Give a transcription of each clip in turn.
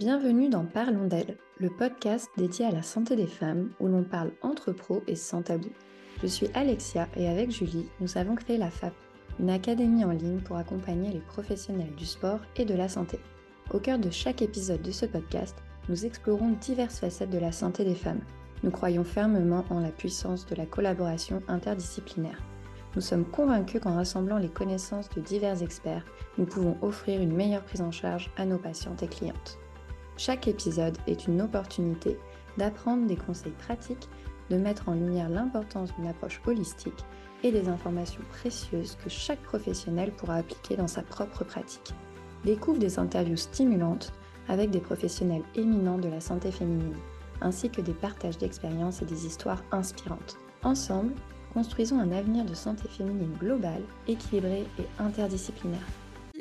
Bienvenue dans Parlons d'elle, le podcast dédié à la santé des femmes où l'on parle entre pros et sans tabou. Je suis Alexia et avec Julie, nous avons créé la FAP, une académie en ligne pour accompagner les professionnels du sport et de la santé. Au cœur de chaque épisode de ce podcast, nous explorons diverses facettes de la santé des femmes. Nous croyons fermement en la puissance de la collaboration interdisciplinaire. Nous sommes convaincus qu'en rassemblant les connaissances de divers experts, nous pouvons offrir une meilleure prise en charge à nos patientes et clientes. Chaque épisode est une opportunité d'apprendre des conseils pratiques, de mettre en lumière l'importance d'une approche holistique et des informations précieuses que chaque professionnel pourra appliquer dans sa propre pratique. Découvre des interviews stimulantes avec des professionnels éminents de la santé féminine, ainsi que des partages d'expériences et des histoires inspirantes. Ensemble, construisons un avenir de santé féminine global, équilibré et interdisciplinaire.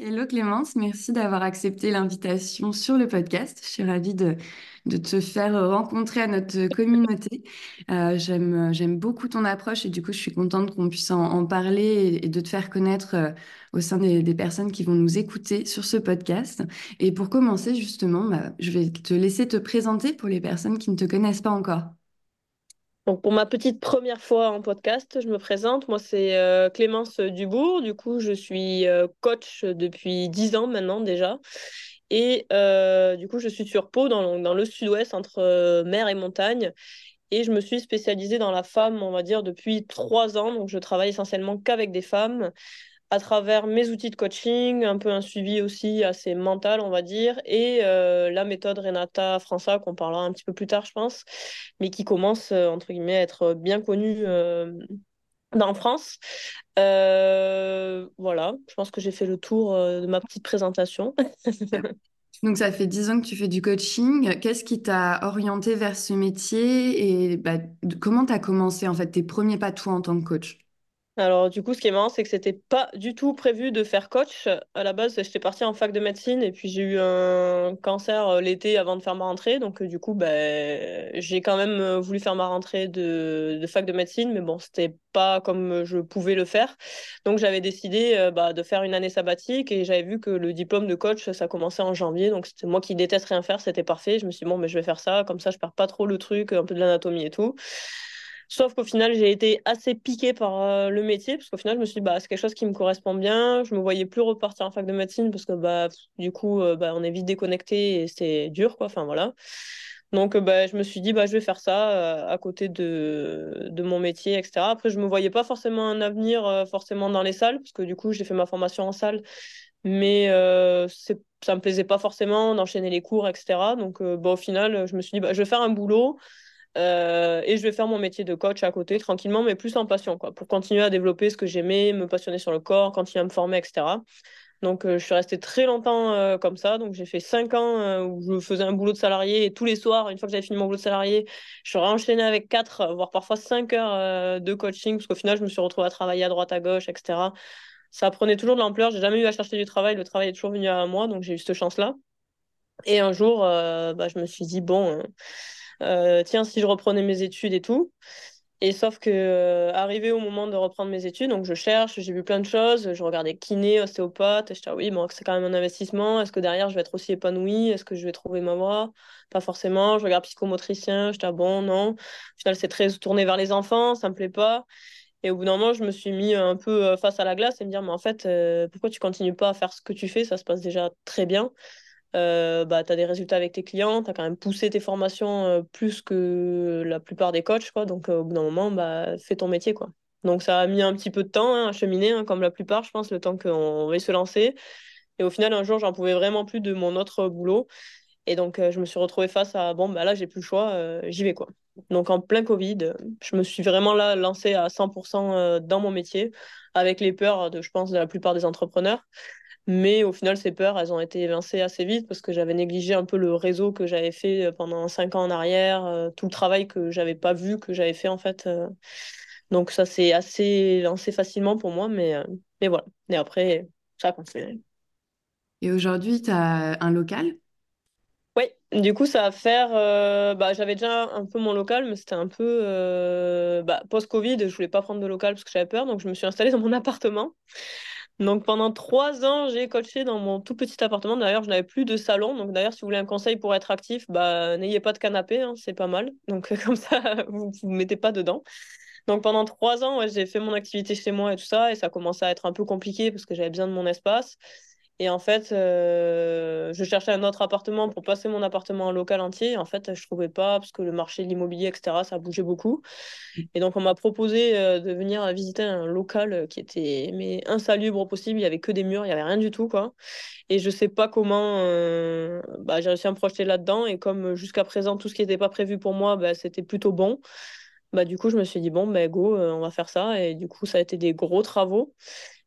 Hello Clémence, merci d'avoir accepté l'invitation sur le podcast. Je suis ravie de, te faire rencontrer à notre communauté. Euh, j'aime, beaucoup ton approche et du coup, je suis contente qu'on puisse en, parler et, de te faire connaître euh, au sein des, personnes qui vont nous écouter sur ce podcast. Et pour commencer, justement, bah, je vais te laisser te présenter pour les personnes qui ne te connaissent pas encore. Donc pour ma petite première fois en podcast, je me présente. Moi, c'est euh, Clémence Dubourg. Du coup, je suis euh, coach depuis 10 ans maintenant déjà. Et euh, du coup, je suis sur Pau, dans, dans le sud-ouest, entre mer et montagne. Et je me suis spécialisée dans la femme, on va dire, depuis trois ans. Donc, je travaille essentiellement qu'avec des femmes à travers mes outils de coaching, un peu un suivi aussi assez mental, on va dire, et euh, la méthode Renata França, qu'on parlera un petit peu plus tard, je pense, mais qui commence, euh, entre guillemets, à être bien connue euh, dans France. voilà, je pense que j'ai fait le tour de ma petite présentation. Donc, ça fait dix ans que tu fais du coaching. Qu'est-ce qui t'a orienté vers ce métier et bah, comment tu as commencé en fait tes premiers pas toi en tant que coach? Alors, du coup, ce qui est marrant, c'est que c'était pas du tout prévu de faire coach. À la base, j'étais partie en fac de médecine et puis j'ai eu un cancer euh, l'été avant de faire ma rentrée. Donc, euh, du coup, ben, j'ai quand même euh, voulu faire ma rentrée de, fac de médecine, mais bon, c'était pas comme je pouvais le faire. Donc, j'avais décidé bah, de faire une année sabbatique et j'avais vu que le diplôme de coach, ça commençait en janvier. Donc, c'était moi qui déteste rien faire, c'était parfait. Je me suis dit, bon, mais je vais faire ça, comme ça, je perds pas trop le truc, un peu de l'anatomie et tout. Sauf qu'au final, j'ai été assez piquée par euh, le métier, parce qu'au final, je me suis dit, bah, c'est quelque chose qui me correspond bien. Je me voyais plus repartir en fac de médecine, parce que bah, du coup, euh, bah, on est vite déconnecté et c'est dur, quoi. Enfin, voilà. Donc, bah, je me suis dit, bah, je vais faire ça euh, à côté de, de mon métier, etc. Après, je ne me voyais pas forcément un avenir forcément dans les salles, parce que du coup, j'ai fait ma formation en salle, mais ça ne me plaisait pas forcément d'enchaîner les cours, etc. Donc, bah, au final, je me suis dit, bah, je vais faire un boulot euh, et je vais faire mon métier de coach à côté tranquillement, mais plus en passion, quoi, pour continuer à développer ce que j'aimais, me passionner sur le corps, continuer à me former, etc. Donc, euh, je suis restée très longtemps euh, comme ça. Donc, j'ai fait cinq ans où je faisais un boulot de salarié et tous les soirs, une fois que j'avais fini mon boulot de salarié, je suis enchaînée avec quatre, voire parfois cinq heures de coaching, parce qu'au final, je me suis retrouvée à travailler à droite, à gauche, etc. Ça prenait toujours de l'ampleur. J'ai jamais eu à chercher du travail. Le travail est toujours venu à moi, donc j'ai eu cette chance-là. Et un jour, bah, je me suis dit, bon tiens, si je reprenais mes études et tout. Et sauf que, euh, arrivé au moment de reprendre mes études, donc je cherche, j'ai vu plein de choses, je regardais kiné, ostéopathe, je disais, oui, bon, c'est quand même un investissement, est-ce que derrière je vais être aussi épanouie, est-ce que je vais trouver ma voie? Pas forcément, je regarde psychomotricien, je dis, ah bon, non. Au final, c'est très tourné vers les enfants, ça me plaît pas. Et au bout d'un moment, je me suis mis un peu euh, face à la glace et me dire, mais en fait, pourquoi tu continues pas à faire ce que tu fais? Ça se passe déjà très bien. Euh, bah, tu as des résultats avec tes clients, tu as quand même poussé tes formations euh, plus que la plupart des coachs, quoi. Donc, euh, au bout d'un moment, bah, fais ton métier, quoi. Donc, ça a mis un petit peu de temps hein, à cheminer, hein, comme la plupart, je pense, le temps qu'on va se lancer. Et au final, un jour, j'en pouvais vraiment plus de mon autre boulot. Et donc, je me suis retrouvée face à bon, bah là, j'ai plus le choix, j'y vais, quoi. Donc, en plein Covid, je me suis vraiment là lancée à 100% dans mon métier, avec les peurs, de, je pense, de la plupart des entrepreneurs. Mais au final, ces peurs, elles ont été évincées assez vite parce que j'avais négligé un peu le réseau que j'avais fait euh, pendant cinq ans en arrière, euh, tout le travail que j'avais pas vu, que j'avais fait en fait. Euh. Donc ça s'est assez lancé facilement pour moi, mais, mais voilà. Et après, ça a continué. Et aujourd'hui, tu as un local? Oui, du coup, ça va faire. bah, j'avais déjà un peu mon local, mais c'était un peu. Bah, Post-Covid, je voulais pas prendre de local parce que j'avais peur, donc je me suis installée dans mon appartement. Donc pendant trois ans, j'ai coaché dans mon tout petit appartement. D'ailleurs, je n'avais plus de salon. Donc d'ailleurs, si vous voulez un conseil pour être actif, bah, n'ayez pas de canapé, hein, c'est pas mal. Donc comme ça, vous ne vous mettez pas dedans. Donc pendant trois ans, j'ai fait mon activité chez moi et tout ça, et ça commençait à être un peu compliqué parce que j'avais besoin de mon espace. Et en fait, euh, je cherchais un autre appartement pour passer mon appartement en local entier. En fait, je trouvais pas parce que le marché de l'immobilier, etc., ça bougeait beaucoup. Et donc, on m'a proposé euh, de venir visiter un local qui était mais insalubre au possible. Il y avait que des murs, il y avait rien du tout, quoi. Et je sais pas comment euh, bah, j'ai réussi à me projeter là-dedans. Et comme jusqu'à présent, tout ce qui n'était pas prévu pour moi, bah, c'était plutôt bon. Bah, du coup, je me suis dit, bon, bah, go, on va faire ça. Et du coup, ça a été des gros travaux.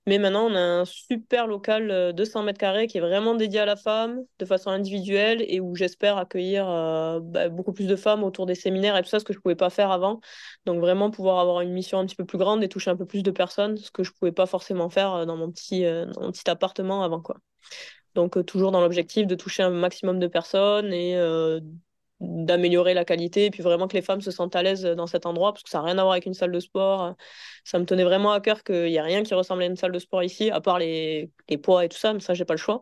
Mais maintenant, on a un super local de 100 mètres carrés qui est vraiment dédié à la femme de façon individuelle et où j'espère accueillir euh, bah, beaucoup plus de femmes autour des séminaires et tout ça, ce que je ne pouvais pas faire avant. Donc vraiment pouvoir avoir une mission un petit peu plus grande et toucher un peu plus de personnes, ce que je ne pouvais pas forcément faire euh, dans mon petit, euh, dans mon petit appartement avant. quoi. Donc toujours dans l'objectif de toucher un maximum de personnes et d'améliorer la qualité et puis vraiment que les femmes se sentent à l'aise dans cet endroit parce que ça n'a rien à voir avec une salle de sport. Ça me tenait vraiment à cœur qu'il n'y a rien qui ressemble à une salle de sport ici, à part les, poids et tout ça, mais ça, j'ai pas le choix.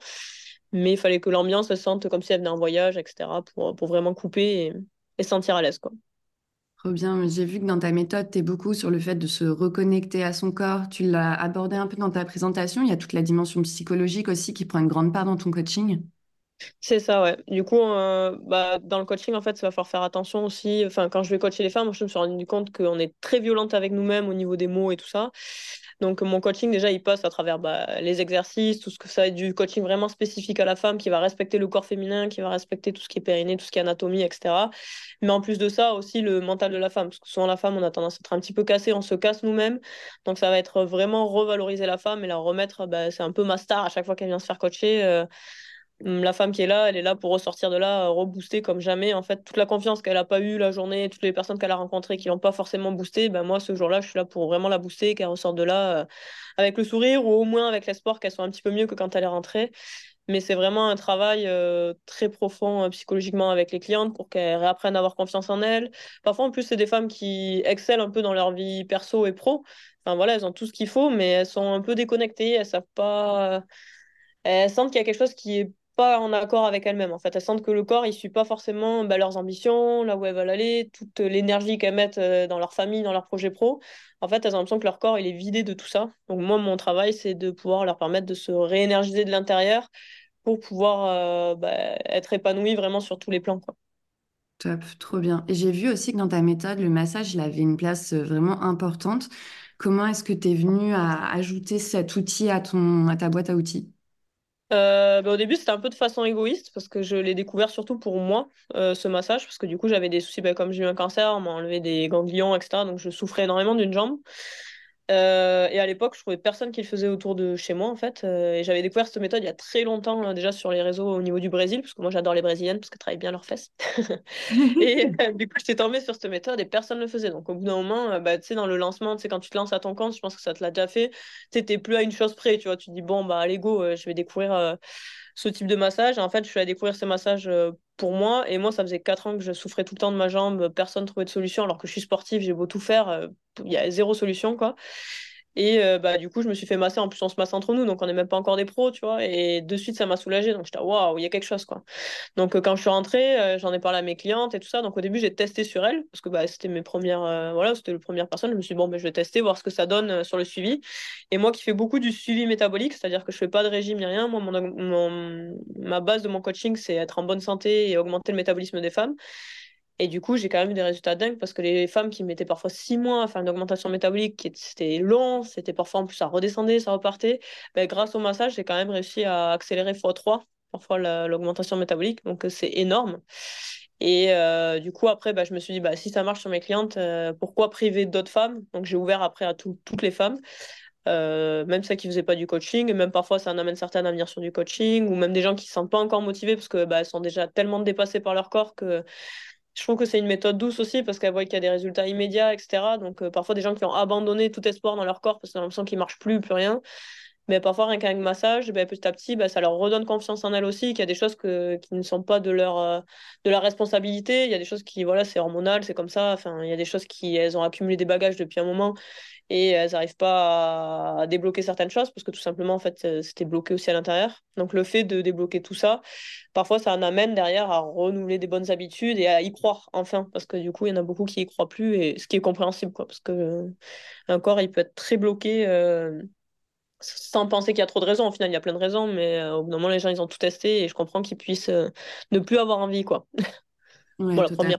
Mais il fallait que l'ambiance se sente comme si elle venait en voyage, etc., pour, pour vraiment couper et, et sentir à l'aise. Quoi. Trop bien. J'ai vu que dans ta méthode, tu es beaucoup sur le fait de se reconnecter à son corps. Tu l'as abordé un peu dans ta présentation. Il y a toute la dimension psychologique aussi qui prend une grande part dans ton coaching. C'est ça, ouais. Du coup, euh, bah, dans le coaching, en fait, ça va falloir faire attention aussi. Enfin, quand je vais coacher les femmes, je me suis rendu compte qu'on est très violente avec nous-mêmes au niveau des mots et tout ça. Donc, mon coaching, déjà, il passe à travers bah, les exercices, tout ce que ça est du coaching vraiment spécifique à la femme, qui va respecter le corps féminin, qui va respecter tout ce qui est périnée, tout ce qui est anatomie, etc. Mais en plus de ça, aussi le mental de la femme. Parce que souvent, la femme, on a tendance à être un petit peu cassé, on se casse nous-mêmes. Donc, ça va être vraiment revaloriser la femme et la remettre. Bah, c'est un peu ma star à chaque fois qu'elle vient se faire coacher. Euh, la femme qui est là, elle est là pour ressortir de là, euh, rebooster comme jamais. En fait, toute la confiance qu'elle n'a pas eue la journée, toutes les personnes qu'elle a rencontrées qui l'ont pas forcément boosté, ben moi, ce jour-là, je suis là pour vraiment la booster, qu'elle ressorte de là euh, avec le sourire ou au moins avec l'espoir qu'elle soit un petit peu mieux que quand elle est rentrée. Mais c'est vraiment un travail euh, très profond psychologiquement avec les clientes pour qu'elles réapprennent à avoir confiance en elles. Parfois, en plus, c'est des femmes qui excellent un peu dans leur vie perso et pro. Enfin voilà, elles ont tout ce qu'il faut, mais elles sont un peu déconnectées, elles savent pas. Elles sentent qu'il y a quelque chose qui est en accord avec elles-mêmes. En fait, elles sentent que le corps, il suit pas forcément bah, leurs ambitions, là où elles veulent aller, toute l'énergie qu'elles mettent euh, dans leur famille, dans leur projet pro. En fait, elles ont l'impression que leur corps, il est vidé de tout ça. Donc moi, mon travail, c'est de pouvoir leur permettre de se réénergiser de l'intérieur pour pouvoir euh, bah, être épanoui vraiment sur tous les plans. Top, trop bien. Et j'ai vu aussi que dans ta méthode, le massage, il avait une place euh, vraiment importante. Comment est-ce que tu es venu à ajouter cet outil à, ton, à ta boîte à outils? Euh, bah, au début, c'était un peu de façon égoïste parce que je l'ai découvert surtout pour moi, euh, ce massage, parce que du coup, j'avais des soucis, bah, comme j'ai eu un cancer, on m'a enlevé des ganglions, etc. Donc, je souffrais énormément d'une jambe. Euh, et à l'époque, je trouvais personne qui le faisait autour de chez moi, en fait. Euh, et j'avais découvert cette méthode il y a très longtemps, hein, déjà sur les réseaux au niveau du Brésil, parce que moi, j'adore les Brésiliennes, parce qu'elles travaillent bien leurs fesses. et euh, du coup, j'étais tombée sur cette méthode et personne ne le faisait. Donc, au bout d'un moment, bah, tu sais, dans le lancement, tu sais, quand tu te lances à ton compte, je pense que ça te l'a déjà fait, tu n'es plus à une chose près, tu vois. Tu te dis, bon, bah, allez, go, je vais découvrir ce type de massage. en fait, je suis allée découvrir ce massage pour moi. Et moi, ça faisait 4 ans que je souffrais tout le temps de ma jambe. Personne ne trouvait de solution, alors que je suis sportive, j'ai beau tout faire. Il y a zéro solution, quoi. Et euh, bah, du coup, je me suis fait masser. En plus, on se masse entre nous, donc on n'est même pas encore des pros, tu vois. Et de suite, ça m'a soulagée. Donc, j'étais, waouh, il y a quelque chose, quoi. Donc, euh, quand je suis rentrée, euh, j'en ai parlé à mes clientes et tout ça. Donc, au début, j'ai testé sur elles, parce que bah, c'était mes premières, voilà, c'était la première personne. Je me suis dit, bon, ben, je vais tester, voir ce que ça donne sur le suivi. Et moi qui fais beaucoup du suivi métabolique, c'est-à-dire que je fais pas de régime ni rien, moi, ma base de mon coaching, c'est être en bonne santé et augmenter le métabolisme des femmes. Et du coup, j'ai quand même eu des résultats dingues parce que les femmes qui mettaient parfois six mois à faire une augmentation métabolique, c'était long, c'était parfois en plus ça redescendait, ça repartait. Ben, grâce au massage, j'ai quand même réussi à accélérer x3 parfois l'augmentation métabolique. Donc c'est énorme. Et euh, du coup, après, bah, je me suis dit, bah, si ça marche sur mes clientes, euh, pourquoi priver d'autres femmes? Donc j'ai ouvert après à toutes les femmes. Euh, même celles qui ne faisaient pas du coaching, et même parfois ça en amène certaines à venir sur du coaching, ou même des gens qui ne se sentent pas encore motivés parce qu'elles bah, sont déjà tellement dépassées par leur corps que je trouve que c'est une méthode douce aussi parce qu'elle voit qu'il y a des résultats immédiats, etc. Donc euh, parfois des gens qui ont abandonné tout espoir dans leur corps parce qu'ils ont l'impression qu'il ne marche plus, plus rien. Mais parfois, rien qu'avec massage, ben, petit à petit, ben, ça leur redonne confiance en elles aussi, qu'il y a des choses que, qui ne sont pas de leur, euh, de leur responsabilité. Il y a des choses qui, voilà, c'est hormonal, c'est comme ça. Enfin, il y a des choses qui, elles ont accumulé des bagages depuis un moment et elles n'arrivent pas à débloquer certaines choses parce que tout simplement, en fait, euh, c'était bloqué aussi à l'intérieur. Donc, le fait de débloquer tout ça, parfois, ça en amène derrière à renouveler des bonnes habitudes et à y croire enfin parce que du coup, il y en a beaucoup qui y croient plus et ce qui est compréhensible, quoi, parce que euh, un corps, il peut être très bloqué. Sans penser qu'il y a trop de raisons. Au final, il y a plein de raisons, mais au bout d'un moment, les gens, ils ont tout testé et je comprends qu'ils puissent ne plus avoir envie, quoi. Ouais, Pour la première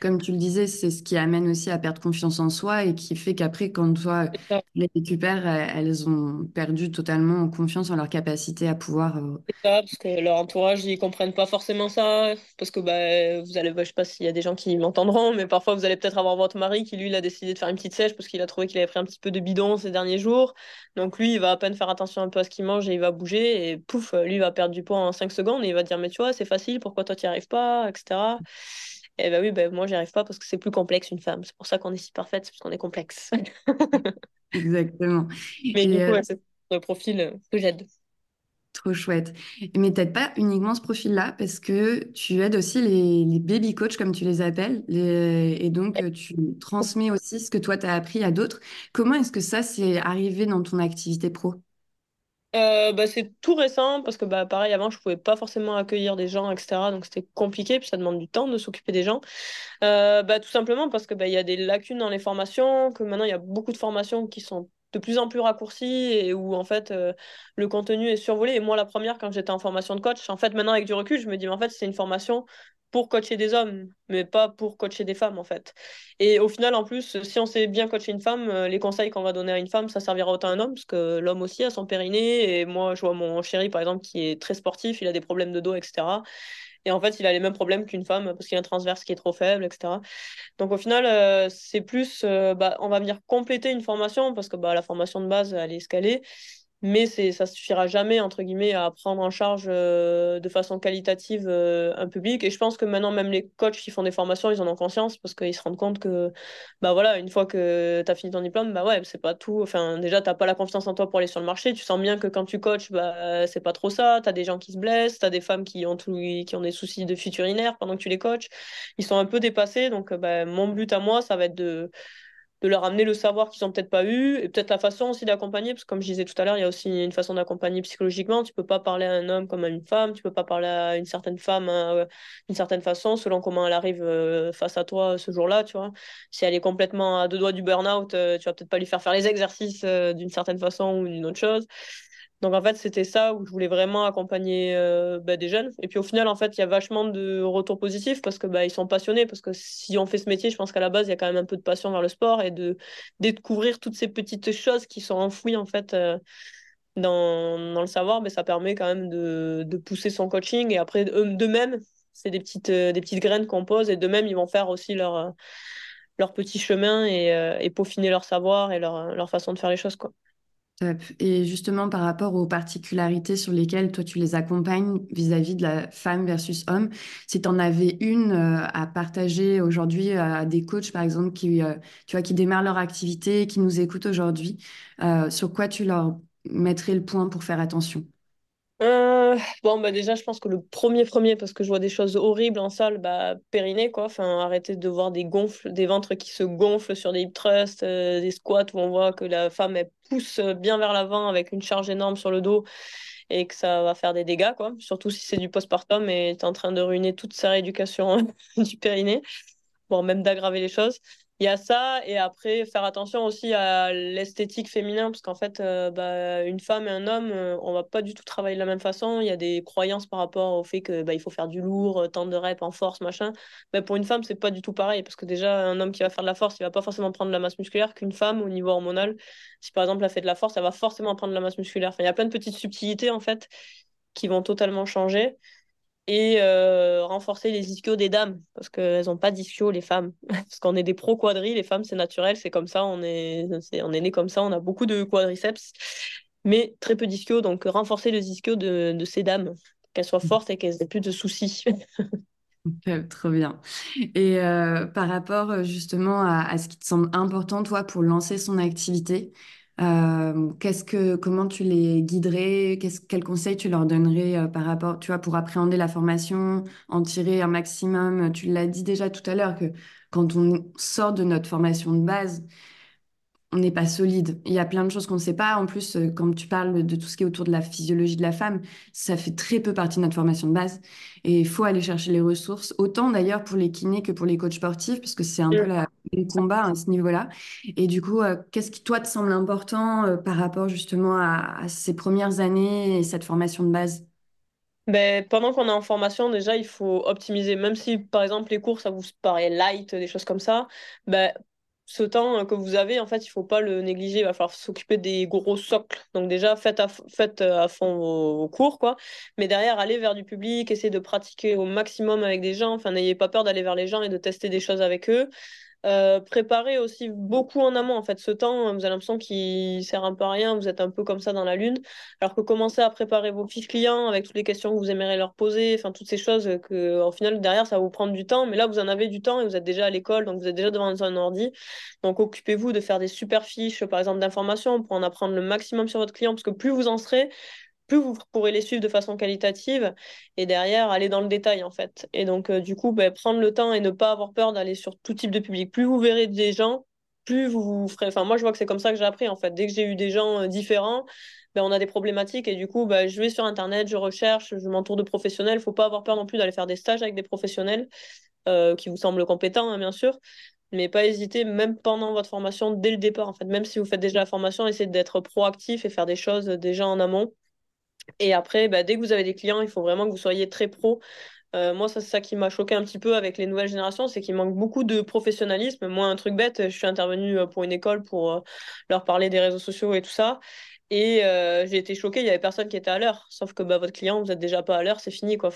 comme tu le disais, c'est ce qui amène aussi à perdre confiance en soi et qui fait qu'après, quand toi les récupères, elles ont perdu totalement confiance en leur capacité à pouvoir. Euh, c'est ça, parce que leur entourage, ils comprennent pas forcément ça. Parce que bah, vous allez, bah, je sais pas s'il y a des gens qui m'entendront, mais parfois vous allez peut-être avoir votre mari qui, lui, il a décidé de faire une petite sèche parce qu'il a trouvé qu'il avait pris un petit peu de bidon ces derniers jours. Donc lui, il va à peine faire attention un peu à ce qu'il mange et il va bouger. Et pouf, lui, il va perdre du poids en 5 secondes et il va dire, mais tu vois, c'est facile, pourquoi toi, tu n'y arrives pas, etc. Eh ben oui, ben moi, j'y arrive pas parce que c'est plus complexe une femme. C'est pour ça qu'on est si parfaite, c'est parce qu'on est complexe. Exactement. Mais du coup, euh, c'est le profil que j'aide. Trop chouette. Mais peut-être pas uniquement ce profil-là, parce que tu aides aussi les, les baby coachs, comme tu les appelles, et donc euh, tu transmets aussi ce que toi, tu as appris à d'autres. Comment est-ce que ça s'est arrivé dans ton activité pro? Euh, bah, c'est tout récent parce que bah, pareil, avant, je pouvais pas forcément accueillir des gens, etc. Donc c'était compliqué, puis ça demande du temps de s'occuper des gens. Euh, bah, tout simplement parce que bah, y a des lacunes dans les formations, que maintenant il y a beaucoup de formations qui sont de plus en plus raccourcies et où en fait euh, le contenu est survolé. Et moi, la première, quand j'étais en formation de coach, en fait, maintenant avec du recul, je me dis, mais en fait, c'est une formation pour coacher des hommes, mais pas pour coacher des femmes, en fait. Et au final, en plus, si on sait bien coacher une femme, euh, les conseils qu'on va donner à une femme, ça servira autant à un homme, parce que l'homme aussi a son périnée. Et moi, je vois mon chéri, par exemple, qui est très sportif, il a des problèmes de dos, etc. Et en fait, il a les mêmes problèmes qu'une femme, parce qu'il a un transverse qui est trop faible, etc. Donc au final, euh, c'est plus, euh, bah, on va venir compléter une formation, parce que bah, la formation de base, elle est escalée mais c'est ça suffira jamais entre guillemets à prendre en charge euh, de façon qualitative euh, un public. Et je pense que maintenant même les coachs qui font des formations ils en ont conscience parce qu'ils se rendent compte que bah voilà une fois que tu as fini ton diplôme bah ouais c'est pas tout. Enfin déjà t'as pas la confiance en toi pour aller sur le marché. Tu sens bien que quand tu coaches bah c'est pas trop ça. Tu as des gens qui se blessent tu as des femmes qui ont tout, qui ont des soucis de futur urinaire pendant que tu les coaches. Ils sont un peu dépassés. Donc bah, mon but à moi ça va être de de leur amener le savoir qu'ils n'ont peut-être pas eu et peut-être la façon aussi d'accompagner parce que comme je disais tout à l'heure il y a aussi une façon d'accompagner psychologiquement. Tu peux pas parler à un homme comme à une femme tu peux pas parler à une certaine femme hein, d'une certaine façon selon comment elle arrive euh, face à toi ce jour-là tu vois. Si elle est complètement à deux doigts du burn-out euh, tu vas peut-être pas lui faire faire les exercices euh, d'une certaine façon ou d'une autre chose donc en fait, c'était ça où je voulais vraiment accompagner euh, bah, des jeunes. Et puis au final, en fait, il y a vachement de retours positifs parce que bah, ils sont passionnés. Parce que si on fait ce métier, je pense qu'à la base, il y a quand même un peu de passion vers le sport et de découvrir toutes ces petites choses qui sont enfouies en fait euh, dans, dans, le savoir. Mais ça permet quand même de, de pousser son coaching. Et après, d'eux-mêmes, c'est des petites, euh, des petites graines qu'on pose et d'eux-mêmes, ils vont faire aussi leur, leur petit chemin et, et peaufiner leur savoir et leur, leur façon de faire les choses. quoi. Et justement, par rapport aux particularités sur lesquelles toi tu les accompagnes vis-à-vis de la femme versus homme, si tu en avais une euh, à partager aujourd'hui à des coachs, par exemple, qui, euh, tu vois, qui démarrent leur activité, qui nous écoutent aujourd'hui, euh, sur quoi tu leur mettrais le point pour faire attention? Euh, bon, bah déjà, je pense que le premier premier, parce que je vois des choses horribles en salle, bah, périnée, quoi. Enfin, arrêter de voir des gonfles, des ventres qui se gonflent sur des hip thrusts, euh, des squats où on voit que la femme, elle pousse bien vers l'avant avec une charge énorme sur le dos et que ça va faire des dégâts, quoi. Surtout si c'est du postpartum et tu en train de ruiner toute sa rééducation du périnée, bon, même d'aggraver les choses il y a ça et après faire attention aussi à l'esthétique féminin parce qu'en fait euh, bah, une femme et un homme euh, on va pas du tout travailler de la même façon. Il y a des croyances par rapport au fait que bah, il faut faire du lourd euh, tant de reps en force machin. Mais pour une femme c'est pas du tout pareil parce que déjà un homme qui va faire de la force il va pas forcément prendre de la masse musculaire qu'une femme au niveau hormonal. Si par exemple elle fait de la force elle va forcément prendre de la masse musculaire. Il y a plein de petites subtilités en fait qui vont totalement changer et euh, renforcer les ischios des dames parce qu'elles n'ont pas d'ischios les femmes parce qu'on est des pro quadris les femmes c'est naturel c'est comme ça on est, on est né comme ça on a beaucoup de quadriceps mais très peu d'ischios donc renforcer les ischios de, de ces dames qu'elles soient fortes et qu'elles aient plus de soucis Trop bien. Et euh, par rapport justement à, à, ce qui te semble important, toi, pour lancer son activité, euh, qu'est-ce que, comment tu les guiderais? Qu'est-ce, quels conseils tu leur donnerais euh, par rapport, tu vois, pour appréhender la formation, en tirer un maximum? Tu l'as dit déjà tout à l'heure que quand on sort de notre formation de base, on n'est pas solide. Il y a plein de choses qu'on ne sait pas. En plus, euh, quand tu parles de tout ce qui est autour de la physiologie de la femme, ça fait très peu partie de notre formation de base. Et il faut aller chercher les ressources, autant d'ailleurs pour les kinés que pour les coachs sportifs, parce que c'est un peu la, le combat à ce niveau-là. Et du coup, euh, qu'est-ce qui, toi, te semble important euh, par rapport justement à, à, ces premières années et cette formation de base? Ben, pendant qu'on est en formation, déjà, il faut optimiser. Même si, par exemple, les cours, ça vous paraît light, des choses comme ça, ben, ce temps que vous avez, en fait, il faut pas le négliger. Il va falloir s'occuper des gros socles. Donc déjà, faites à, à fond vos, cours, quoi. Mais derrière, allez vers du public, essayez de pratiquer au maximum avec des gens. Enfin, n'ayez pas peur d'aller vers les gens et de tester des choses avec eux. Euh, préparer aussi beaucoup en amont. En fait, ce temps, vous avez l'impression qu'il sert un peu à rien, vous êtes un peu comme ça dans la lune. Alors que commencer à préparer vos fiches clients avec toutes les questions que vous aimeriez leur poser, enfin toutes ces choses que, au final, derrière, ça va vous prendre du temps. Mais là, vous en avez du temps et vous êtes déjà à l'école, donc vous êtes déjà devant un ordi. Donc, occupez-vous de faire des super fiches, par exemple, d'informations pour en apprendre le maximum sur votre client, parce que plus vous en serez, plus vous pourrez les suivre de façon qualitative et derrière aller dans le détail en fait. Et donc euh, du coup, ben, prendre le temps et ne pas avoir peur d'aller sur tout type de public. Plus vous verrez des gens, plus vous ferez. Enfin, moi je vois que c'est comme ça que j'ai appris en fait. Dès que j'ai eu des gens euh, différents, ben, on a des problématiques et du coup, ben, je vais sur internet, je recherche, je m'entoure de professionnels. Il faut pas avoir peur non plus d'aller faire des stages avec des professionnels euh, qui vous semblent compétents, hein, bien sûr mais pas hésiter, même pendant votre formation, dès le départ, en fait. Même si vous faites déjà la formation, essayez d'être proactif et faire des choses déjà en amont. Et après, bah, dès que vous avez des clients, il faut vraiment que vous soyez très pro. Euh, moi, c'est ça qui m'a choqué un petit peu avec les nouvelles générations, c'est qu'il manque beaucoup de professionnalisme. Moi, un truc bête, je suis intervenue euh, pour une école pour euh, leur parler des réseaux sociaux et tout ça. Et j'ai été choquée, il y avait personne qui était à l'heure. Sauf que bah, votre client, vous n'êtes déjà pas à l'heure, c'est fini. Quoi.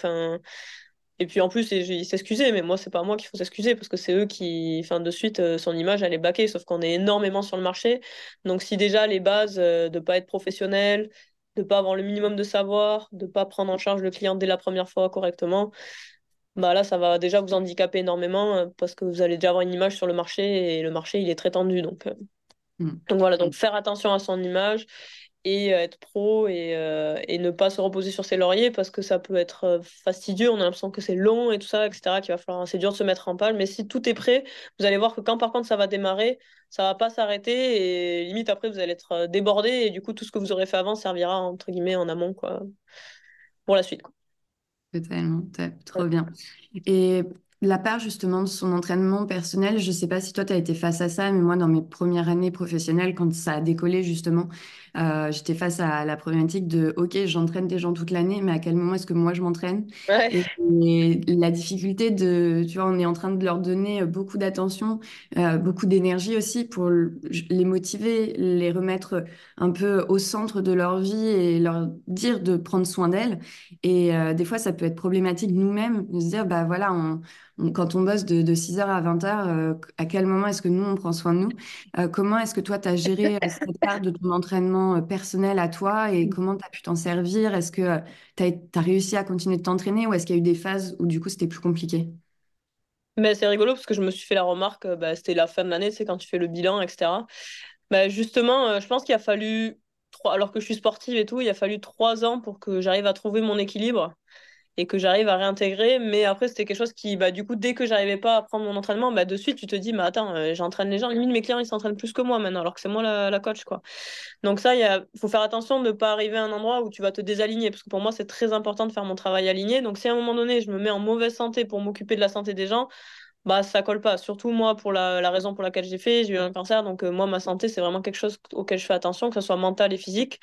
Et puis en plus, il s'excusait, mais moi, c'est pas moi qu'il faut s'excuser parce que c'est eux qui, enfin, de suite, son image, elle est baquée, sauf qu'on est énormément sur le marché. Donc, si déjà les bases de ne pas être professionnel, de pas avoir le minimum de savoir, de pas prendre en charge le client dès la première fois correctement, bah là, ça va déjà vous handicaper énormément euh, parce que vous allez déjà avoir une image sur le marché et le marché, il est très tendu. Donc, euh. mm. donc voilà, donc faire attention à son image et euh, être pro et, euh, et, ne pas se reposer sur ses lauriers parce que ça peut être euh, fastidieux, on a l'impression que c'est long et tout ça, etc., qu'il va falloir, c'est dur de se mettre en pâle, mais si tout est prêt, vous allez voir que quand par contre ça va démarrer, ça va pas s'arrêter et limite après vous allez être débordé et du coup tout ce que vous aurez fait avant servira entre guillemets en amont quoi, pour la suite. Quoi. Totalement, trop bien. Et la part justement de son entraînement personnel, je ne sais pas si toi tu as été face à ça, mais moi dans mes premières années professionnelles, quand ça a décollé justement, euh, j'étais face à la problématique de OK, j'entraîne des gens toute l'année, mais à quel moment est-ce que moi je m'entraîne? Ouais. et, la difficulté de, tu vois, on est en train de leur donner beaucoup d'attention, euh, beaucoup d'énergie aussi pour les motiver, les remettre un peu au centre de leur vie et leur dire de prendre soin d'elles. Et euh, des fois, ça peut être problématique nous-mêmes de se dire, bah voilà, on, quand on bosse de, de 6h à 20h, euh, à quel moment est-ce que nous, on prend soin de nous? Euh, Comment est-ce que toi, tu as géré cette part de ton entraînement euh, personnel à toi et mm. comment tu as pu t'en servir? Est-ce que tu as, réussi à continuer de t'entraîner ou est-ce qu'il y a eu des phases où du coup c'était plus compliqué? Mais c'est rigolo parce que je me suis fait la remarque, euh, bah, c'était la fin de l'année, c'est quand tu fais le bilan, etc. Bah, justement, euh, je pense qu'il a fallu, alors que je suis sportive et tout, il a fallu trois ans pour que j'arrive à trouver mon équilibre et que j'arrive à réintégrer. Mais après, c'était quelque chose qui, bah, du coup, dès que j'arrivais pas à prendre mon entraînement, bah, de suite, tu te dis, mais attends, euh, j'entraîne les gens. Limite, mes clients, ils s'entraînent plus que moi maintenant, alors que c'est moi la, la, coach, quoi. Donc ça, il faut faire attention de ne pas arriver à un endroit où tu vas te désaligner, parce que pour moi, c'est très important de faire mon travail aligné. Donc si à un moment donné, je me mets en mauvaise santé pour m'occuper de la santé des gens, bah ça colle pas. Surtout moi, pour la, la raison pour laquelle j'ai fait, j'ai eu un cancer, donc euh, moi, ma santé, c'est vraiment quelque chose auquel je fais attention, que ce soit mental et physique.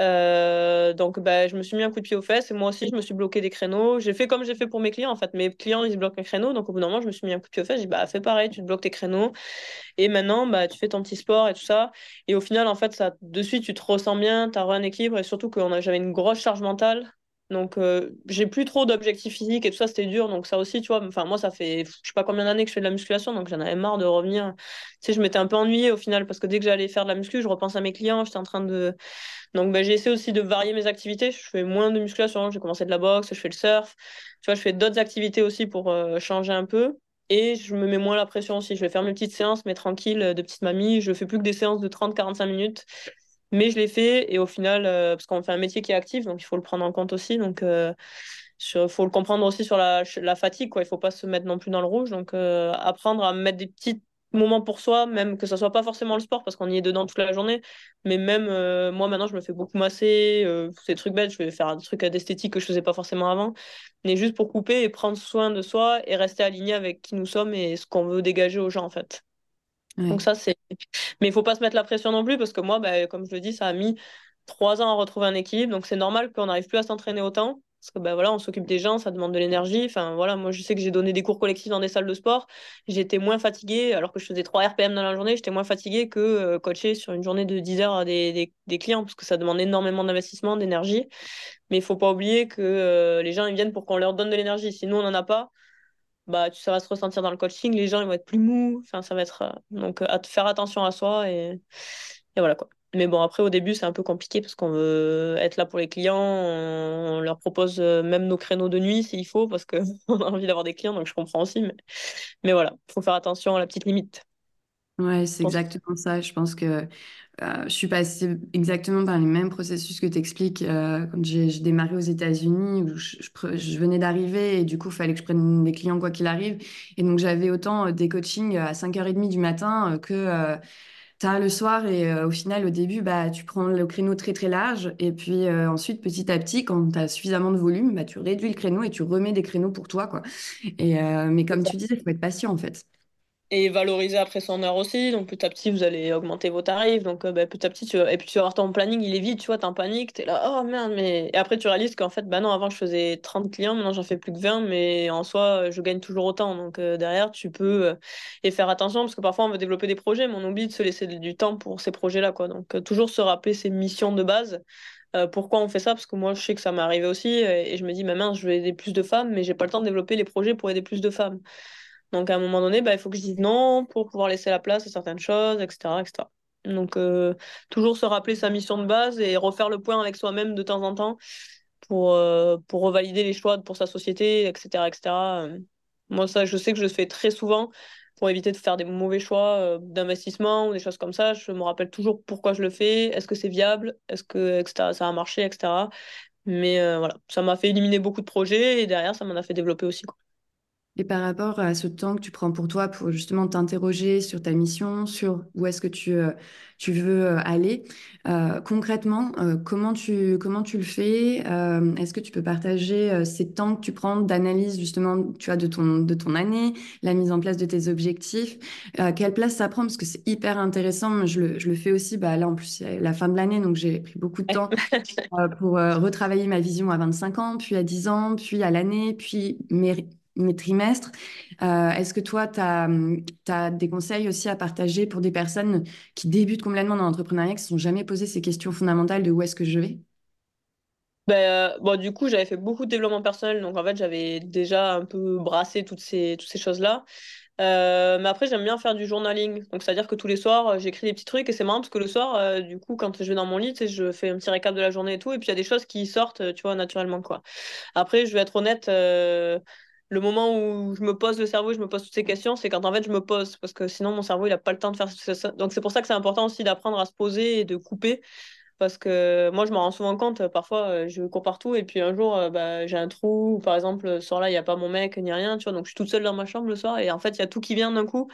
Euh, donc, bah, je me suis mis un coup de pied aux fesses et moi aussi, je me suis bloqué des créneaux. J'ai fait comme j'ai fait pour mes clients. En fait, mes clients, ils se bloquent un créneau. Donc, au bout d'un moment, je me suis mis un coup de pied aux fesses. J'ai dit, bah, fais pareil, tu te bloques tes créneaux. Et maintenant, bah, tu fais ton petit sport et tout ça. Et au final, en fait, ça, de suite, tu te ressens bien, tu as un équilibre et surtout que j'avais une grosse charge mentale. Donc, euh, j'ai plus trop d'objectifs physiques et tout ça, c'était dur. Donc, ça aussi, tu vois, enfin, moi, ça fait je sais pas combien d'années que je fais de la musculation, donc j'en avais marre de revenir. Tu sais, je m'étais un peu ennuyée au final parce que dès que j'allais faire de la muscu, je repense à mes clients, j'étais en train de. Donc, bah, j'ai essayé aussi de varier mes activités. Je fais moins de musculation, j'ai commencé de la boxe, je fais le surf. Tu vois, je fais d'autres activités aussi pour euh, changer un peu. Et je me mets moins la pression aussi. Je vais faire mes petites séances, mais tranquille, de petite mamie. Je fais plus que des séances de 30-45 minutes. Mais je l'ai fait et au final, euh, parce qu'on fait un métier qui est actif, donc il faut le prendre en compte aussi. Donc, il euh, faut le comprendre aussi sur la, fatigue. Il ne faut pas se mettre non plus dans le rouge. Donc, euh, apprendre à mettre des petites moment pour soi, même que ça soit pas forcément le sport parce qu'on y est dedans toute la journée, mais même moi maintenant je me fais beaucoup masser, ces trucs bêtes, je vais faire des trucs d'esthétique que je faisais pas forcément avant, mais juste pour couper et prendre soin de soi et rester aligné avec qui nous sommes et ce qu'on veut dégager aux gens en fait. Donc ça c'est, mais il faut pas se mettre la pression non plus parce que moi, bah, comme je le dis, ça a mis trois ans à retrouver un équilibre, donc c'est normal qu'on n'arrive plus à s'entraîner autant. Parce que ben voilà, on s'occupe des gens, ça demande de l'énergie. Enfin voilà, moi je sais que j'ai donné des cours collectifs dans des salles de sport. J'étais moins fatiguée, alors que je faisais 3 RPM dans la journée, j'étais moins fatiguée que euh, coacher sur une journée de 10 heures à des, des, clients, parce que ça demande énormément d'investissement, d'énergie. Mais il faut pas oublier que euh, les gens ils viennent pour qu'on leur donne de l'énergie. Si nous on n'en a pas, bah ça va se ressentir dans le coaching, les gens ils vont être plus mous. Enfin, ça va être. Euh, donc à faire attention à soi et, et voilà quoi. Mais bon, après, au début, c'est un peu compliqué parce qu'on veut être là pour les clients. On leur propose euh, même nos créneaux de nuit s'il faut parce qu'on a envie d'avoir des clients, donc je comprends aussi. Mais, mais voilà, il faut faire attention à la petite limite. Ouais, c'est exactement ça. Je pense que euh, je suis passée exactement par les mêmes processus que tu expliques euh, quand j'ai démarré aux États-Unis où je, je venais d'arriver et du coup, il fallait que je prenne des clients quoi qu'il arrive. Et donc, j'avais autant des coachings à 5h30 du matin que le soir et euh, au final, au début, bah, tu prends le créneau très très large et puis euh, ensuite, petit à petit, quand tu as suffisamment de volume, bah, tu réduis le créneau et tu remets des créneaux pour toi. Quoi. Et, euh, mais comme tu disais, il faut être patient en fait et valoriser après son heure aussi. Donc petit à petit, vous allez augmenter vos tarifs. Donc euh, bah, petit à petit, tu... et puis tu vas voir ton planning, il est vide, tu vois, t'es en panique, t'es là, oh merde, mais. Et après, tu réalises qu'en fait, bah non, avant je faisais 30 clients, maintenant j'en fais plus que 20, mais en soi, je gagne toujours autant. Donc euh, derrière, tu peux euh, et faire attention parce que parfois on veut développer des projets, mais on oublie de se laisser du temps pour ces projets-là, quoi. Donc toujours se rappeler ses missions de base. pourquoi on fait ça? Parce que moi, je sais que ça m'est arrivé aussi et, je me dis, mais mince, je veux aider plus de femmes, mais j'ai pas le temps de développer les projets pour aider plus de femmes. Donc à un moment donné, bah, il faut que je dise non pour pouvoir laisser la place à certaines choses, etc. etc. Donc euh, toujours se rappeler sa mission de base et refaire le point avec soi-même de temps en temps pour, euh, pour revalider les choix pour sa société, etc. etc. Moi, ça, je sais que je le fais très souvent pour éviter de faire des mauvais choix euh, d'investissement ou des choses comme ça. Je me rappelle toujours pourquoi je le fais, est-ce que c'est viable, est-ce que etc., ça a marché, etc. Mais voilà, ça m'a fait éliminer beaucoup de projets et derrière, ça m'en a fait développer aussi. Et par rapport à ce temps que tu prends pour toi pour justement t'interroger sur ta mission, sur où est-ce que tu, euh, tu veux euh, aller, euh, concrètement, comment, tu, comment tu le fais Est-ce que tu peux partager ces temps que tu prends d'analyse justement tu vois, de, ton, de ton année, la mise en place de tes objectifs Quelle place ça prend? Parce que c'est hyper intéressant. Je le, je le fais aussi, bah, là en plus c'est la fin de l'année, donc j'ai pris beaucoup de temps pour retravailler ma vision à 25 ans, puis à 10 ans, puis à l'année, puis mes mes trimestres. Euh, est-ce que toi, tu as, des conseils aussi à partager pour des personnes qui débutent complètement dans l'entrepreneuriat, qui ne se sont jamais posé ces questions fondamentales de où est-ce que je vais? Ben, euh, bon, du coup, j'avais fait beaucoup de développement personnel, donc en fait, j'avais déjà un peu brassé toutes ces, toutes ces choses-là. Euh, mais après, j'aime bien faire du journaling. Donc, c'est-à-dire que tous les soirs, j'écris des petits trucs et c'est marrant parce que le soir, du coup, quand je vais dans mon lit, je fais un petit récap de la journée et tout. Et puis, il y a des choses qui sortent, tu vois, naturellement, quoi. Après, je vais être honnête, le moment où je me pose le cerveau, je me pose toutes ces questions, c'est quand en fait je me pose, parce que sinon mon cerveau il n'a pas le temps de faire ça. Donc c'est pour ça que c'est important aussi d'apprendre à se poser et de couper parce que moi, je me rends souvent compte, parfois, euh, je cours partout et puis un jour, euh, bah, j'ai un trou, par exemple, ce soir-là, il n'y a pas mon mec ni rien, tu vois, donc je suis toute seule dans ma chambre le soir et en fait, il y a tout qui vient d'un coup.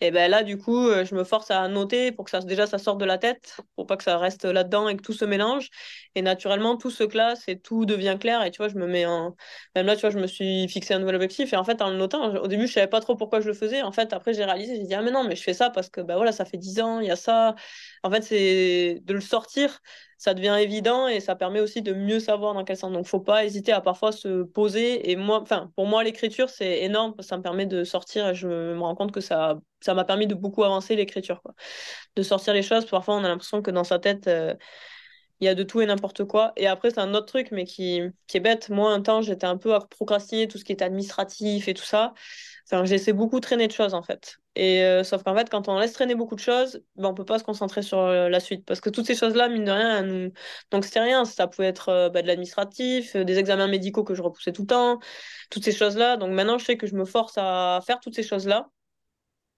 Et ben là, du coup, euh, je me force à noter pour que ça, déjà ça sorte de la tête, pour pas que ça reste là-dedans et que tout se mélange. Et naturellement, tout se classe et tout devient clair. Et tu vois, je me mets en. Même là, tu vois, je me suis fixé un nouvel objectif. Et en fait, en le notant, au début, je savais pas trop pourquoi je le faisais. En fait, après, j'ai réalisé, j'ai dit, ah, mais non, mais je fais ça parce que, ben voilà, ça fait 10 ans, il y a ça. En fait, c'est de le sortir, ça devient évident et ça permet aussi de mieux savoir dans quel sens. Donc, faut pas hésiter à parfois se poser. Et moi, enfin, pour moi, l'écriture, c'est énorme. Ça me permet de sortir et je me rends compte que ça, ça m'a permis de beaucoup avancer l'écriture, quoi. De sortir les choses. Parfois, on a l'impression que dans sa tête, euh, il y a de tout et n'importe quoi. Et après, c'est un autre truc, mais qui, qui est bête. Moi, un temps, j'étais un peu à procrastiner tout ce qui est administratif et tout ça. Enfin, j'ai beaucoup traîner de choses, en fait. Et euh, sauf qu'en fait, quand on laisse traîner beaucoup de choses, ben, on peut pas se concentrer sur euh, la suite. Parce que toutes ces choses-là, mine de rien, donc c'était rien. Ça pouvait être euh, bah, de l'administratif, des examens médicaux que je repoussais tout le temps, toutes ces choses-là. Donc maintenant, je sais que je me force à faire toutes ces choses-là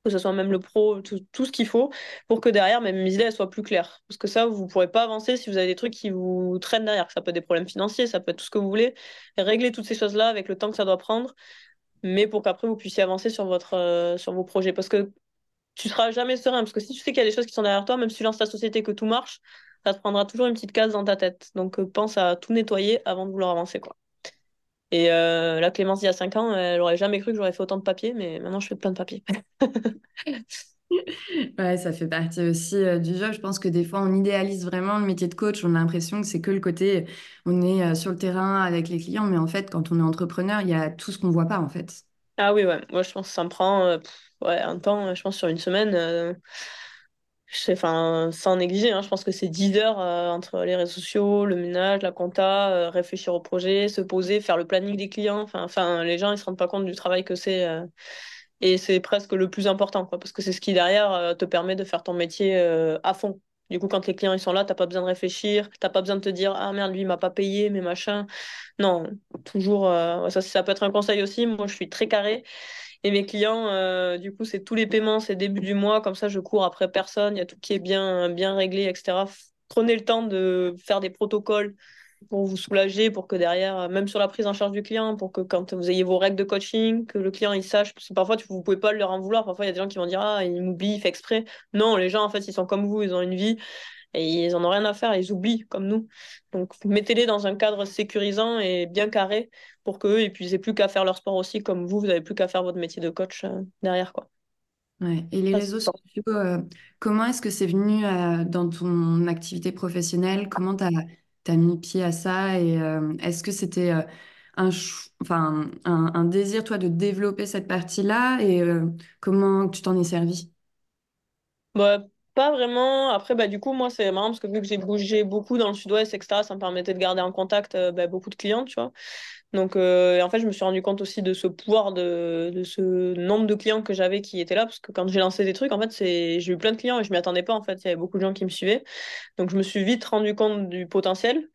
que ce soit même le pro, tout, tout ce qu'il faut, pour que derrière, même mes idées soient plus claires. Parce que ça, vous ne pourrez pas avancer si vous avez des trucs qui vous traînent derrière. Ça peut être des problèmes financiers, ça peut être tout ce que vous voulez. régler toutes ces choses-là avec le temps que ça doit prendre. Mais pour qu'après vous puissiez avancer sur, votre, sur vos projets. Parce que tu seras jamais serein, parce que si tu sais qu'il y a des choses qui sont derrière toi, même si tu lances ta société que tout marche, ça te prendra toujours une petite case dans ta tête. Donc pense à tout nettoyer avant de vouloir avancer. quoi. Et la Clémence, il y a 5 ans, elle aurait jamais cru que j'aurais fait autant de papiers, mais maintenant je fais plein de papiers. Ouais, ça fait partie aussi euh, du jeu. Je pense que des fois, on idéalise vraiment le métier de coach. On a l'impression que c'est que le côté, on est euh, sur le terrain avec les clients, mais en fait, quand on est entrepreneur, il y a tout ce qu'on voit pas, en fait. Ah oui, ouais. Moi, je pense que ça me prend euh, ouais, un temps, je pense, sur une semaine. sans négliger, hein, je pense que c'est 10 heures entre les réseaux sociaux, le ménage, la compta, réfléchir au projet, se poser, faire le planning des clients. Enfin les gens, ils se rendent pas compte du travail que c'est et c'est presque le plus important, parce que c'est ce qui, derrière, euh, te permet de faire ton métier euh, à fond. Du coup, quand les clients ils sont là, t'as pas besoin de réfléchir, t'as pas besoin de te dire ah merde lui il m'a pas payé mais machin. Non, toujours euh, ça ça peut être un conseil aussi. Moi je suis très carré et mes clients du coup c'est tous les paiements c'est début du mois comme ça je cours après personne, il y a tout qui est bien bien réglé etc. Prenez le temps de faire des protocoles pour vous soulager, pour que derrière, euh, même sur la prise en charge du client, pour que quand vous ayez vos règles de coaching, que le client il sache, parce que parfois vous ne pouvez pas leur en vouloir, parfois il y a des gens qui vont dire ah il m'oublie, il fait exprès. Non, les gens en fait ils sont comme vous, ils ont une vie et ils en ont rien à faire, ils oublient comme nous. Donc mettez-les dans un cadre sécurisant et bien carré pour qu'eux ils puissent plus qu'à faire leur sport aussi comme vous, vous n'avez plus qu'à faire votre métier de coach euh, derrière quoi. Ouais. Et les réseaux sociaux, euh, comment est-ce que c'est venu dans ton activité professionnelle? Comment tu as tu as mis pied à ça et euh, est-ce que c'était euh, un, enfin, un, désir, toi, de développer cette partie-là et euh, comment tu t'en es servi? Bah, pas vraiment. Après, bah, du coup, moi, c'est marrant parce que vu que j'ai bougé beaucoup dans le sud-ouest, etc., ça me permettait de garder en contact bah, beaucoup de clients, tu vois. Donc, en fait, je me suis rendu compte aussi de ce pouvoir, de, ce nombre de clients que j'avais qui étaient là, parce que quand j'ai lancé des trucs, en fait, j'ai eu plein de clients et je m'y attendais pas, en fait. Il y avait beaucoup de gens qui me suivaient. Donc, je me suis vite rendu compte du potentiel.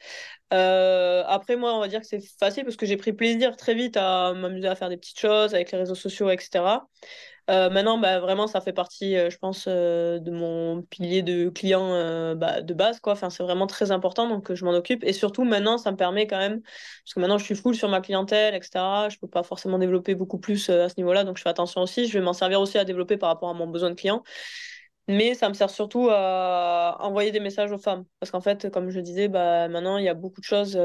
Euh, après, moi, on va dire que c'est facile parce que j'ai pris plaisir très vite à m'amuser à faire des petites choses avec les réseaux sociaux, etc. Euh, maintenant, bah, vraiment, ça fait partie, euh, je pense, euh, de mon pilier de client bah, de base. Enfin, c'est vraiment très important, donc je m'en occupe. Et surtout, maintenant, ça me permet quand même, parce que maintenant, je suis full sur ma clientèle, etc. Je ne peux pas forcément développer beaucoup plus à ce niveau-là, donc je fais attention aussi. Je vais m'en servir aussi à développer par rapport à mon besoin de client. Mais ça me sert surtout à envoyer des messages aux femmes. Parce qu'en fait, comme je disais, bah, maintenant, il y a beaucoup de choses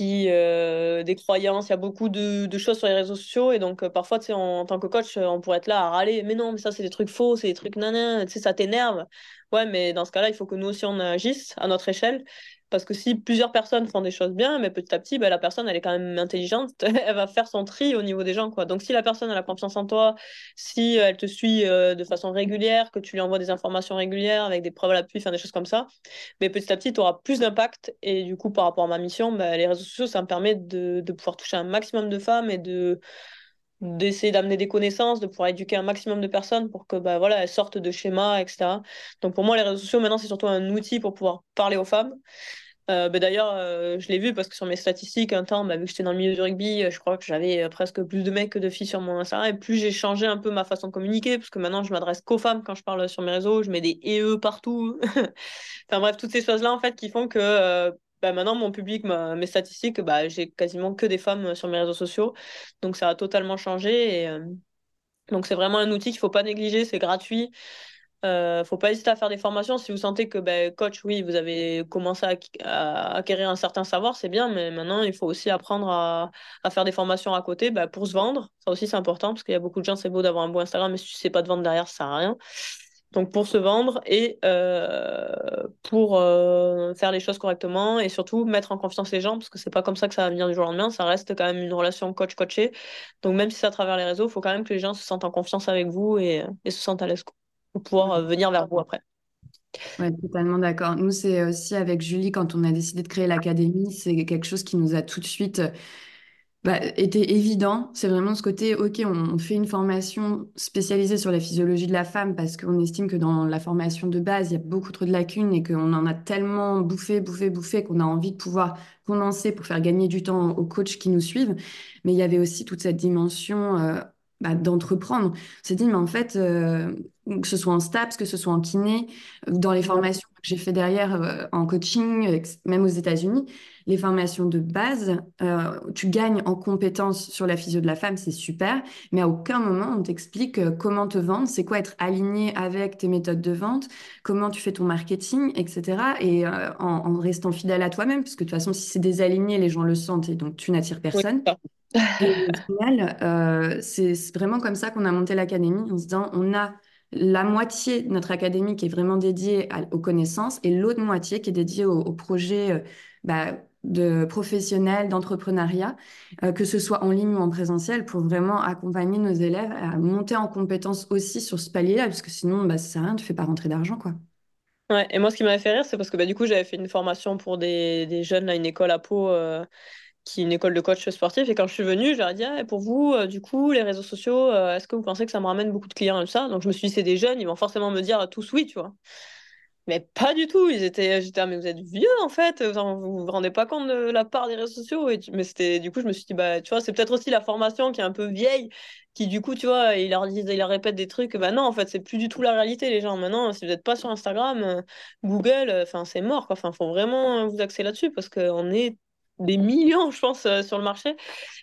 euh, des croyances, il y a beaucoup de, choses sur les réseaux sociaux et donc euh, parfois, tu sais, en, tant que coach, euh, on pourrait être là à râler, mais non, mais ça c'est des trucs faux, c'est des trucs nanan, tu sais, ça t'énerve. Ouais, mais dans ce cas-là, il faut que nous aussi on agisse à notre échelle parce que si plusieurs personnes font des choses bien, mais petit à petit, bah, la personne, elle est quand même intelligente, elle va faire son tri au niveau des gens. Quoi. Donc si la personne, elle a confiance en toi, si elle te suit euh, de façon régulière, que tu lui envoies des informations régulières avec des preuves à l'appui, des choses comme ça, mais petit à petit, tu auras plus d'impact. Et du coup, par rapport à ma mission, bah, les réseaux sociaux, ça me permet de, de pouvoir toucher un maximum de femmes et de d'essayer d'amener des connaissances, de pouvoir éduquer un maximum de personnes pour que bah, voilà, elles sortent de schémas, etc. Donc pour moi, les réseaux sociaux, maintenant, c'est surtout un outil pour pouvoir parler aux femmes. Euh, bah, D'ailleurs, euh, je l'ai vu parce que sur mes statistiques, un temps, bah, vu que j'étais dans le milieu du rugby, euh, je crois que j'avais presque plus de mecs que de filles sur mon Instagram. Et plus j'ai changé un peu ma façon de communiquer, parce que maintenant, je m'adresse qu'aux femmes quand je parle sur mes réseaux, je mets des EE partout. enfin bref, toutes ces choses-là, en fait, qui font que bah, maintenant, mon public, mes statistiques, bah, j'ai quasiment que des femmes sur mes réseaux sociaux. Donc, ça a totalement changé. Et, euh, donc, c'est vraiment un outil qu'il ne faut pas négliger. C'est gratuit. Il euh, ne faut pas hésiter à faire des formations. Si vous sentez que, bah, coach, oui, vous avez commencé à, acquérir un certain savoir, c'est bien. Mais maintenant, il faut aussi apprendre à, à faire des formations à côté pour se vendre. Ça aussi, c'est important parce qu'il y a beaucoup de gens, c'est beau d'avoir un bon Instagram, mais si tu ne sais pas de vendre derrière, ça ne sert à rien donc pour se vendre et euh, pour euh, faire les choses correctement et surtout mettre en confiance les gens parce que c'est pas comme ça que ça va venir du jour au lendemain, ça reste quand même une relation coach-coaché. Donc même si c'est à travers les réseaux, il faut quand même que les gens se sentent en confiance avec vous et, se sentent à l'aise pour pouvoir euh, venir vers vous après. Oui, totalement d'accord. Nous, c'est aussi avec Julie, quand on a décidé de créer l'académie, c'est quelque chose qui nous a tout de suite bah, était évident. C'est vraiment ce côté, OK, on, fait une formation spécialisée sur la physiologie de la femme parce qu'on estime que dans la formation de base, il y a beaucoup trop de lacunes et qu'on en a tellement bouffé, bouffé, bouffé qu'on a envie de pouvoir condenser pour faire gagner du temps aux coachs qui nous suivent. Mais il y avait aussi toute cette dimension euh, bah, d'entreprendre. On s'est dit, mais en fait, euh, que ce soit en STAPS, que ce soit en kiné, dans les formations que j'ai fait derrière euh, en coaching, même aux États-Unis, les formations de base, euh, tu gagnes en compétences sur la physio de la femme, c'est super, mais à aucun moment on t'explique comment te vendre, c'est quoi être aligné avec tes méthodes de vente, comment tu fais ton marketing, etc. Et en, en, restant fidèle à toi-même, parce que de toute façon, si c'est désaligné, les gens le sentent et donc tu n'attires personne. Et au final, euh, c'est vraiment comme ça qu'on a monté l'académie, en se disant on a la moitié de notre académie qui est vraiment dédiée aux connaissances et l'autre moitié qui est dédiée aux, projets euh, bah, de professionnels, d'entrepreneuriat, euh, que ce soit en ligne ou en présentiel, pour vraiment accompagner nos élèves à monter en compétences aussi sur ce palier-là, parce que sinon, bah, ça sert à rien, tu fais pas rentrer d'argent, quoi. Ouais, et moi, ce qui m'avait fait rire, c'est parce que bah, du coup, j'avais fait une formation pour des, des jeunes à une école à Pau qui est une école de coach sportif. Et quand je suis venue, je leur ai dit, ah, pour vous, euh, du coup, les réseaux sociaux, euh, est-ce que vous pensez que ça me ramène beaucoup de clients et ça? Donc je me suis dit, c'est des jeunes, ils vont forcément me dire tous oui, tu vois. Mais pas du tout. Ils étaient, j'étais, ah, mais vous êtes vieux en fait. Vous vous, rendez pas compte de la part des réseaux sociaux? Et mais c'était, du coup, je me suis dit, bah, tu vois, c'est peut-être aussi la formation qui est un peu vieille, qui du coup, tu vois, ils leur disent, ils leur répètent des trucs. Bah non, en fait, c'est plus du tout la réalité, les gens. Maintenant, si vous n'êtes pas sur Instagram, euh, Google, enfin, c'est mort. Enfin, faut vraiment vous axer là-dessus parce qu'on est des millions, je pense, euh, sur le marché.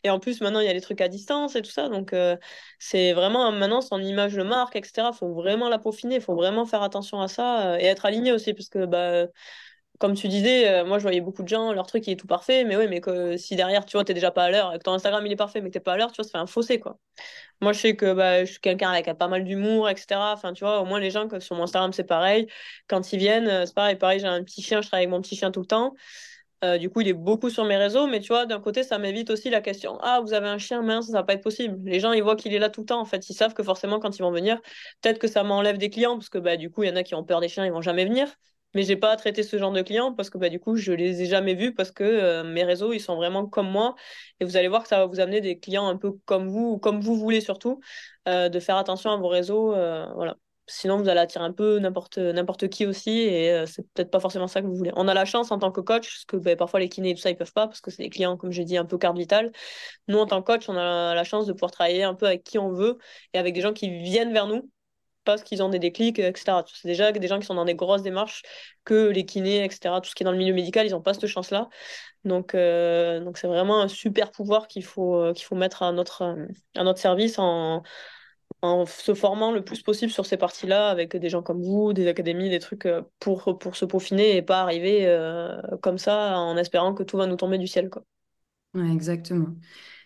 Et en plus, maintenant, il y a les trucs à distance et tout ça. Donc, euh, c'est vraiment maintenant son image de marque, etc. Il faut vraiment la peaufiner, il faut vraiment faire attention à ça euh, et être aligné aussi. Parce que, bah, comme tu disais, moi, je voyais beaucoup de gens, leur truc, il est tout parfait. Mais oui, mais que si derrière, tu vois, tu déjà pas à l'heure et que ton Instagram, il est parfait, mais que t'es pas à l'heure, tu vois, ça fait un fossé, quoi. Moi, je sais que bah, je suis quelqu'un avec pas mal d'humour, etc. Enfin, tu vois, au moins, les gens, que sur mon Instagram, c'est pareil. Quand ils viennent, c'est pareil. Pareil, j'ai un petit chien, je travaille avec mon petit chien tout le temps. Euh, du coup, il est beaucoup sur mes réseaux, mais tu vois, d'un côté, ça m'évite aussi la question Ah, vous avez un chien, mince, ça va pas être possible. Les gens, ils voient qu'il est là tout le temps. En fait, ils savent que forcément, quand ils vont venir, peut-être que ça m'enlève des clients, parce que bah, du coup, il y en a qui ont peur des chiens, ils vont jamais venir. Mais j'ai pas à traiter ce genre de clients parce que bah, du coup, je les ai jamais vus parce que euh, mes réseaux, ils sont vraiment comme moi. Et vous allez voir que ça va vous amener des clients un peu comme vous, ou comme vous voulez surtout, euh, de faire attention à vos réseaux. voilà. Sinon, vous allez attirer un peu n'importe n'importe qui aussi, et euh, c'est peut-être pas forcément ça que vous voulez. On a la chance en tant que coach, parce que ben, parfois les kinés et tout ça, ils peuvent pas, parce que c'est des clients, comme j'ai dit, un peu carte vitale. Nous, en tant que coach, on a la chance de pouvoir travailler un peu avec qui on veut, et avec des gens qui viennent vers nous, parce qu'ils ont des déclics, etc. C'est déjà des gens qui sont dans des grosses démarches que les kinés, etc. Tout ce qui est dans le milieu médical, ils n'ont pas cette chance-là. Donc, euh, donc c'est vraiment un super pouvoir qu'il faut, euh, qu'il faut mettre à notre, à notre service en en se formant le plus possible sur ces parties-là avec des gens comme vous, des académies, des trucs euh, pour, pour se peaufiner et pas arriver euh, comme ça en espérant que tout va nous tomber du ciel. Quoi. Exactement.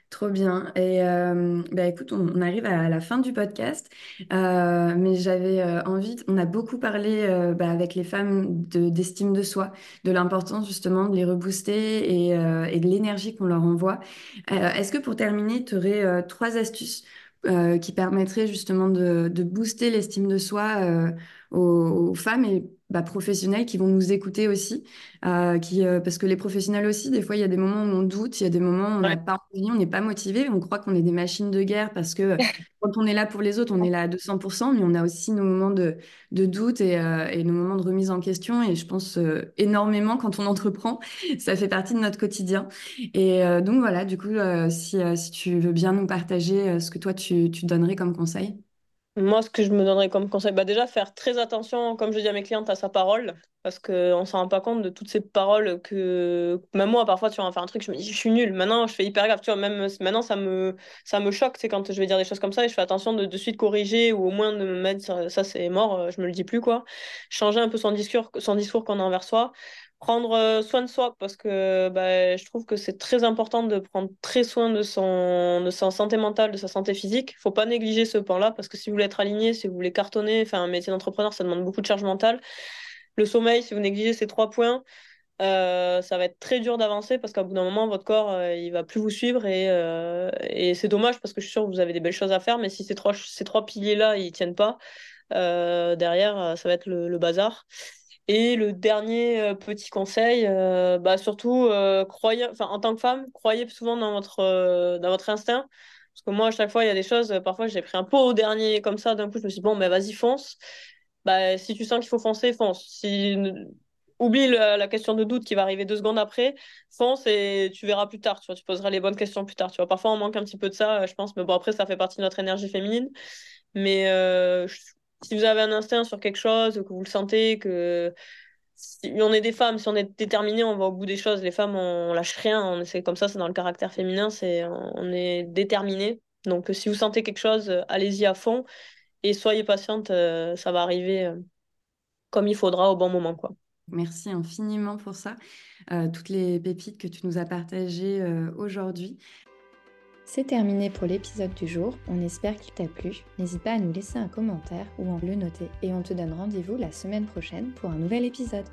Trop bien. Et euh, bah écoute, on, arrive à la fin du podcast, mais j'avais envie, on a beaucoup parlé bah, avec les femmes d'estime de, soi, de l'importance justement de les rebooster et, et de l'énergie qu'on leur envoie. Est-ce que pour terminer, tu aurais trois astuces euh, qui permettrait justement de, booster l'estime de soi euh, aux, aux, femmes. Et bah, professionnels qui vont nous écouter aussi. Euh, qui, euh, parce que les professionnels aussi, des fois, il y a des moments où on doute, il y a des moments où on n'a pas envie, on n'est pas motivé, on croit qu'on est des machines de guerre parce que quand on est là pour les autres, on est là à 200%, mais on a aussi nos moments de, de doute et, euh, et, nos moments de remise en question. Et je pense euh, énormément quand on entreprend, ça fait partie de notre quotidien. Et euh, donc voilà, du coup, si, si tu veux bien nous partager ce que toi, tu, tu donnerais comme conseil. Moi, ce que je me donnerais comme conseil, bah déjà faire très attention, comme je dis à mes clientes, à sa parole, parce qu'on ne s'en rend pas compte de toutes ces paroles que, même moi, parfois, tu vas faire un truc, je me dis, je suis nulle. Maintenant, je fais hyper gaffe, tu vois, même maintenant, ça me, ça me choque, c'est quand je vais dire des choses comme ça et je fais attention de de suite corriger ou au moins de me mettre, ça c'est mort, je me le dis plus, quoi. Changer un peu son discours, son discours qu'on a envers soi prendre euh, soin de soi parce que bah, je trouve que c'est très important de prendre très soin de son, de sa santé mentale, de sa santé physique. Il faut pas négliger ce point-là parce que si vous voulez être aligné, si vous voulez cartonner, enfin un métier d'entrepreneur, ça demande beaucoup de charge mentale. Le sommeil, si vous négligez ces trois points, euh, ça va être très dur d'avancer parce qu'à bout d'un moment, votre corps, euh, il va plus vous suivre et, et c'est dommage parce que je suis sûre que vous avez des belles choses à faire, mais si ces trois, ces trois piliers-là, ils tiennent pas, derrière, ça va être le bazar. Et le dernier euh, petit conseil, euh, bah surtout, euh, croyez, en tant que femme, croyez souvent dans votre, dans votre instinct. Parce que moi, à chaque fois, il y a des choses, parfois, j'ai pris un pot au dernier, comme ça, d'un coup, je me suis dit, bon, ben vas-y, fonce. Bah, si tu sens qu'il faut foncer, fonce. Oublie la, question de doute qui va arriver deux secondes après, fonce et tu verras plus tard, tu vois, tu poseras les bonnes questions plus tard, tu vois. Parfois, on manque un petit peu de ça, je pense, mais bon, après, ça fait partie de notre énergie féminine. Mais si vous avez un instinct sur quelque chose, que vous le sentez, que si on est des femmes, si on est déterminé, on va au bout des choses. Les femmes, on, lâche rien. C'est comme ça, c'est dans le caractère féminin, c'est on est déterminé. Donc, si vous sentez quelque chose, allez-y à fond et soyez patiente, euh, ça va arriver euh, comme il faudra au bon moment, quoi. Merci infiniment pour ça, euh, toutes les pépites que tu nous as partagées aujourd'hui. C'est terminé pour l'épisode du jour, on espère qu'il t'a plu. N'hésite pas à nous laisser un commentaire ou à le noter et on te donne rendez-vous la semaine prochaine pour un nouvel épisode.